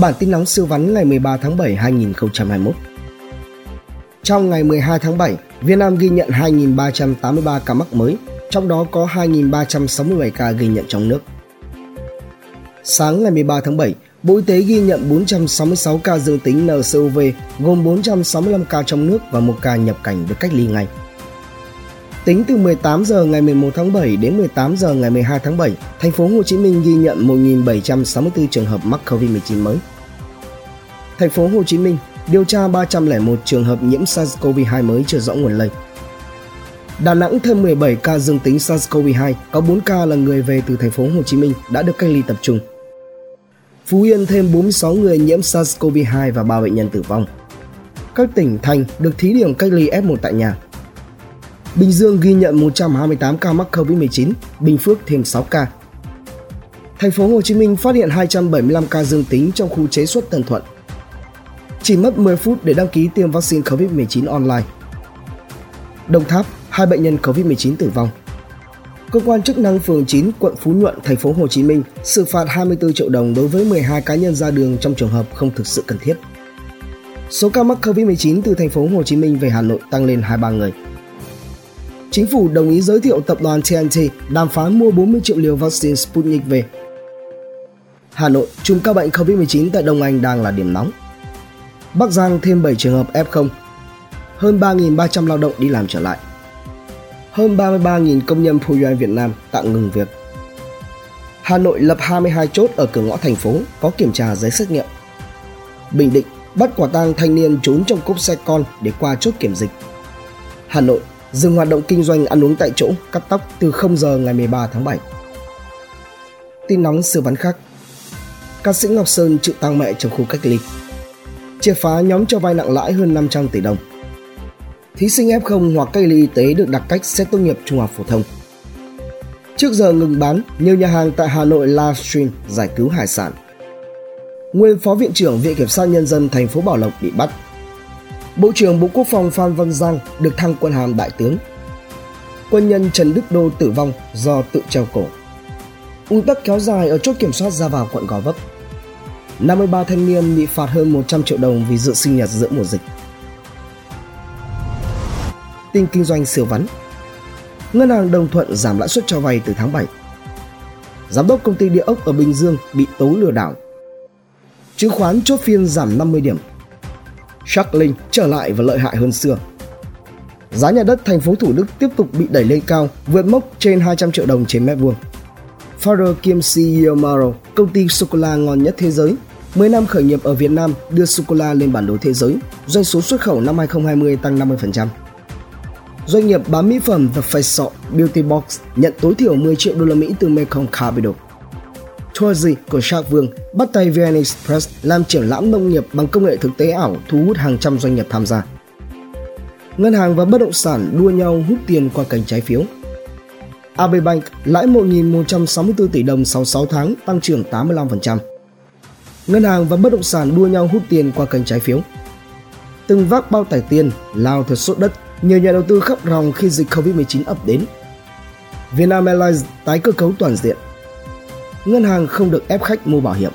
Bản tin nóng siêu vắn ngày 13 tháng 7 2021. Trong ngày 12 tháng 7, Việt Nam ghi nhận 2.383 ca mắc mới, trong đó có 2.367 ca ghi nhận trong nước. Sáng ngày 13 tháng 7, Bộ Y tế ghi nhận 466 ca dương tính NCOV, gồm 465 ca trong nước và một ca nhập cảnh được cách ly ngay. Tính từ 18 giờ ngày 11 tháng 7 đến 18 giờ ngày 12 tháng 7, thành phố Hồ Chí Minh ghi nhận 1.764 trường hợp mắc COVID-19 mới. Thành phố Hồ Chí Minh điều tra 301 trường hợp nhiễm SARS-CoV-2 mới chưa rõ nguồn lây. Đà Nẵng thêm 17 ca dương tính SARS-CoV-2, có 4 ca là người về từ thành phố Hồ Chí Minh đã được cách ly tập trung. Phú Yên thêm 46 người nhiễm SARS-CoV-2 và 3 bệnh nhân tử vong. Các tỉnh thành được thí điểm cách ly F1 tại nhà. Bình Dương ghi nhận 128 ca mắc COVID-19, Bình Phước thêm 6 ca. Thành phố Hồ Chí Minh phát hiện 275 ca dương tính trong khu chế xuất Tân Thuận. Chỉ mất 10 phút để đăng ký tiêm vaccine COVID-19 online. Đồng Tháp, hai bệnh nhân COVID-19 tử vong. Cơ quan chức năng phường 9, quận Phú Nhuận, thành phố Hồ Chí Minh xử phạt 24 triệu đồng đối với 12 cá nhân ra đường trong trường hợp không thực sự cần thiết. Số ca mắc COVID-19 từ thành phố Hồ Chí Minh về Hà Nội tăng lên 23 người. Chính phủ đồng ý giới thiệu tập đoàn TNT đàm phán mua 40 triệu liều vaccine Sputnik về. Hà Nội, chùm ca bệnh COVID-19 tại Đông Anh đang là điểm nóng. Bắc Giang thêm 7 trường hợp F0. Hơn 3.300 lao động đi làm trở lại. Hơn 33.000 công nhân Phu Việt Nam tạm ngừng việc. Hà Nội lập 22 chốt ở cửa ngõ thành phố có kiểm tra giấy xét nghiệm. Bình Định bắt quả tang thanh niên trốn trong cốp xe con để qua chốt kiểm dịch. Hà Nội dừng hoạt động kinh doanh ăn uống tại chỗ, cắt tóc từ 0 giờ ngày 13 tháng 7. Tin nóng sự vắn khác. Ca sĩ Ngọc Sơn chịu tang mẹ trong khu cách ly. Triệt phá nhóm cho vay nặng lãi hơn 500 tỷ đồng. Thí sinh F0 hoặc cách ly y tế được đặt cách xét tốt nghiệp trung học phổ thông. Trước giờ ngừng bán, nhiều nhà hàng tại Hà Nội livestream giải cứu hải sản. Nguyên Phó Viện trưởng Viện Kiểm sát Nhân dân thành phố Bảo Lộc bị bắt. Bộ trưởng Bộ Quốc phòng Phan Văn Giang được thăng quân hàm đại tướng. Quân nhân Trần Đức Đô tử vong do tự treo cổ. Ung tắc kéo dài ở chốt kiểm soát ra vào quận Gò Vấp. 53 thanh niên bị phạt hơn 100 triệu đồng vì dự sinh nhật giữa mùa dịch. Tin kinh doanh siêu vắn Ngân hàng Đồng Thuận giảm lãi suất cho vay từ tháng 7. Giám đốc công ty địa ốc ở Bình Dương bị tố lừa đảo. Chứng khoán chốt phiên giảm 50 điểm Sharkling trở lại và lợi hại hơn xưa. Giá nhà đất thành phố Thủ Đức tiếp tục bị đẩy lên cao, vượt mốc trên 200 triệu đồng trên mét vuông. Founder kiêm CEO Maro, công ty sô-cô-la ngon nhất thế giới, 10 năm khởi nghiệp ở Việt Nam đưa sô-cô-la lên bản đồ thế giới, doanh số xuất khẩu năm 2020 tăng 50%. Doanh nghiệp bán mỹ phẩm The Face Shop Beauty Box nhận tối thiểu 10 triệu đô la Mỹ từ Mekong Capital. Tourzy của Shark Vương bắt tay VN Express làm triển lãm nông nghiệp bằng công nghệ thực tế ảo thu hút hàng trăm doanh nghiệp tham gia. Ngân hàng và bất động sản đua nhau hút tiền qua kênh trái phiếu. AB Bank lãi 1.164 tỷ đồng sau 6 tháng tăng trưởng 85%. Ngân hàng và bất động sản đua nhau hút tiền qua kênh trái phiếu. Từng vác bao tải tiền, lao thật sốt đất, nhiều nhà đầu tư khóc ròng khi dịch Covid-19 ập đến. Vietnam Airlines tái cơ cấu toàn diện ngân hàng không được ép khách mua bảo hiểm.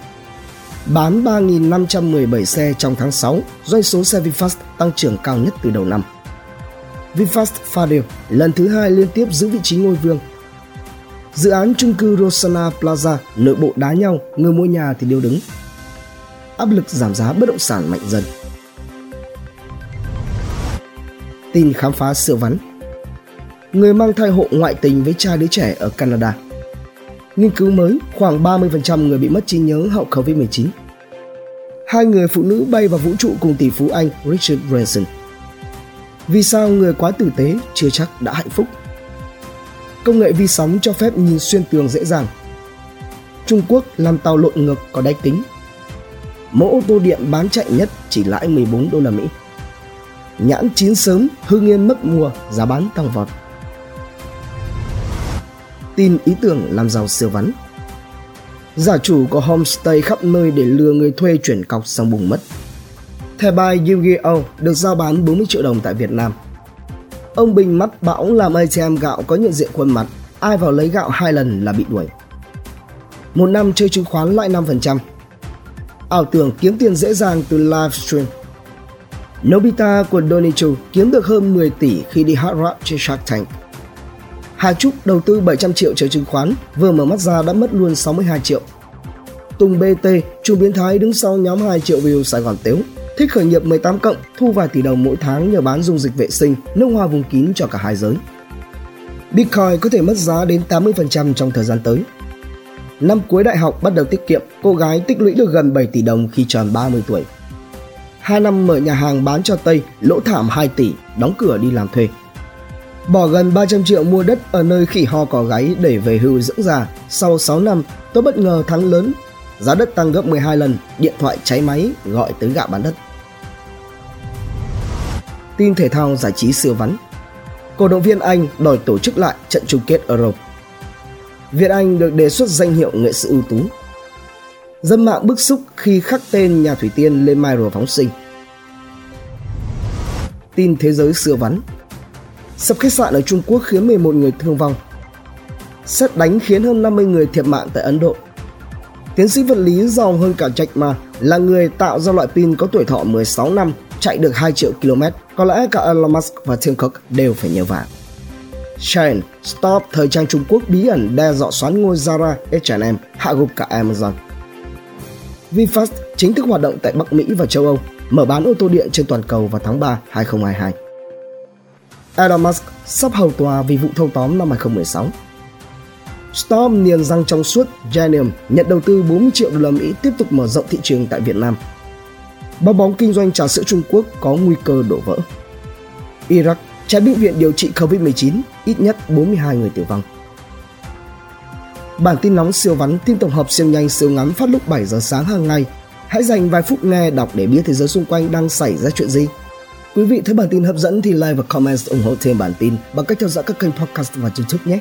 Bán 3.517 xe trong tháng 6, doanh số xe VinFast tăng trưởng cao nhất từ đầu năm. VinFast pha đều, lần thứ hai liên tiếp giữ vị trí ngôi vương. Dự án chung cư Rosana Plaza nội bộ đá nhau, người mua nhà thì điêu đứng. Áp lực giảm giá bất động sản mạnh dần. Tin khám phá sửa vắn Người mang thai hộ ngoại tình với cha đứa trẻ ở Canada – Nghiên cứu mới, khoảng 30% người bị mất trí nhớ hậu Covid-19. Hai người phụ nữ bay vào vũ trụ cùng tỷ phú Anh Richard Branson. Vì sao người quá tử tế chưa chắc đã hạnh phúc? Công nghệ vi sóng cho phép nhìn xuyên tường dễ dàng. Trung Quốc làm tàu lộn ngược có đáy kính. Mẫu ô tô điện bán chạy nhất chỉ lãi 14 đô la Mỹ. Nhãn chín sớm, hương yên mất mùa, giá bán tăng vọt tin ý tưởng làm giàu siêu vắn. Giả chủ có homestay khắp nơi để lừa người thuê chuyển cọc xong bùng mất. Thẻ bài Yu-Gi-Oh được giao bán 40 triệu đồng tại Việt Nam. Ông Bình mắt bão làm ATM gạo có nhận diện khuôn mặt, ai vào lấy gạo hai lần là bị đuổi. Một năm chơi chứng khoán lại 5%. ảo tưởng kiếm tiền dễ dàng từ livestream. Nobita của Donichu kiếm được hơn 10 tỷ khi đi hot rock trên Shark Tank. Hà Trúc đầu tư 700 triệu chơi chứng khoán, vừa mở mắt ra đã mất luôn 62 triệu. Tùng BT, chủ biến thái đứng sau nhóm 2 triệu view Sài Gòn Tếu, thích khởi nghiệp 18 cộng, thu vài tỷ đồng mỗi tháng nhờ bán dung dịch vệ sinh, nước hoa vùng kín cho cả hai giới. Bitcoin có thể mất giá đến 80% trong thời gian tới. Năm cuối đại học bắt đầu tiết kiệm, cô gái tích lũy được gần 7 tỷ đồng khi tròn 30 tuổi. 2 năm mở nhà hàng bán cho Tây, lỗ thảm 2 tỷ, đóng cửa đi làm thuê. Bỏ gần 300 triệu mua đất ở nơi khỉ ho cỏ gáy để về hưu dưỡng già, sau 6 năm tôi bất ngờ thắng lớn, giá đất tăng gấp 12 lần, điện thoại cháy máy gọi tới gạo bán đất. Tin thể thao giải trí siêu vắn Cổ động viên Anh đòi tổ chức lại trận chung kết Euro. Việt Anh được đề xuất danh hiệu nghệ sĩ ưu tú. Dân mạng bức xúc khi khắc tên nhà thủy tiên lên Myro phóng sinh. Tin thế giới siêu vắn Sập khách sạn ở Trung Quốc khiến 11 người thương vong. Xét đánh khiến hơn 50 người thiệt mạng tại Ấn Độ. Tiến sĩ vật lý giàu hơn cả Jack Ma là người tạo ra loại pin có tuổi thọ 16 năm chạy được 2 triệu km, có lẽ cả Elon Musk và Tim Cook đều phải nhờ vả. Shane, Stop thời trang Trung Quốc bí ẩn đe dọa xoán ngôi Zara, H&M, hạ gục cả Amazon. VinFast chính thức hoạt động tại Bắc Mỹ và châu Âu, mở bán ô tô điện trên toàn cầu vào tháng 3 2022. Elon Musk sắp hầu tòa vì vụ thâu tóm năm 2016. Storm niềng răng trong suốt Genium nhận đầu tư 40 triệu đô la Mỹ tiếp tục mở rộng thị trường tại Việt Nam bong bóng kinh doanh trà sữa Trung Quốc có nguy cơ đổ vỡ. Iraq trái bệnh viện điều trị COVID-19, ít nhất 42 người tử vong. Bản tin nóng siêu vắn, tin tổng hợp siêu nhanh siêu ngắn phát lúc 7 giờ sáng hàng ngày. Hãy dành vài phút nghe đọc để biết thế giới xung quanh đang xảy ra chuyện gì. Quý vị thấy bản tin hấp dẫn thì like và comment ủng hộ thêm bản tin bằng cách theo dõi các kênh podcast và YouTube nhé.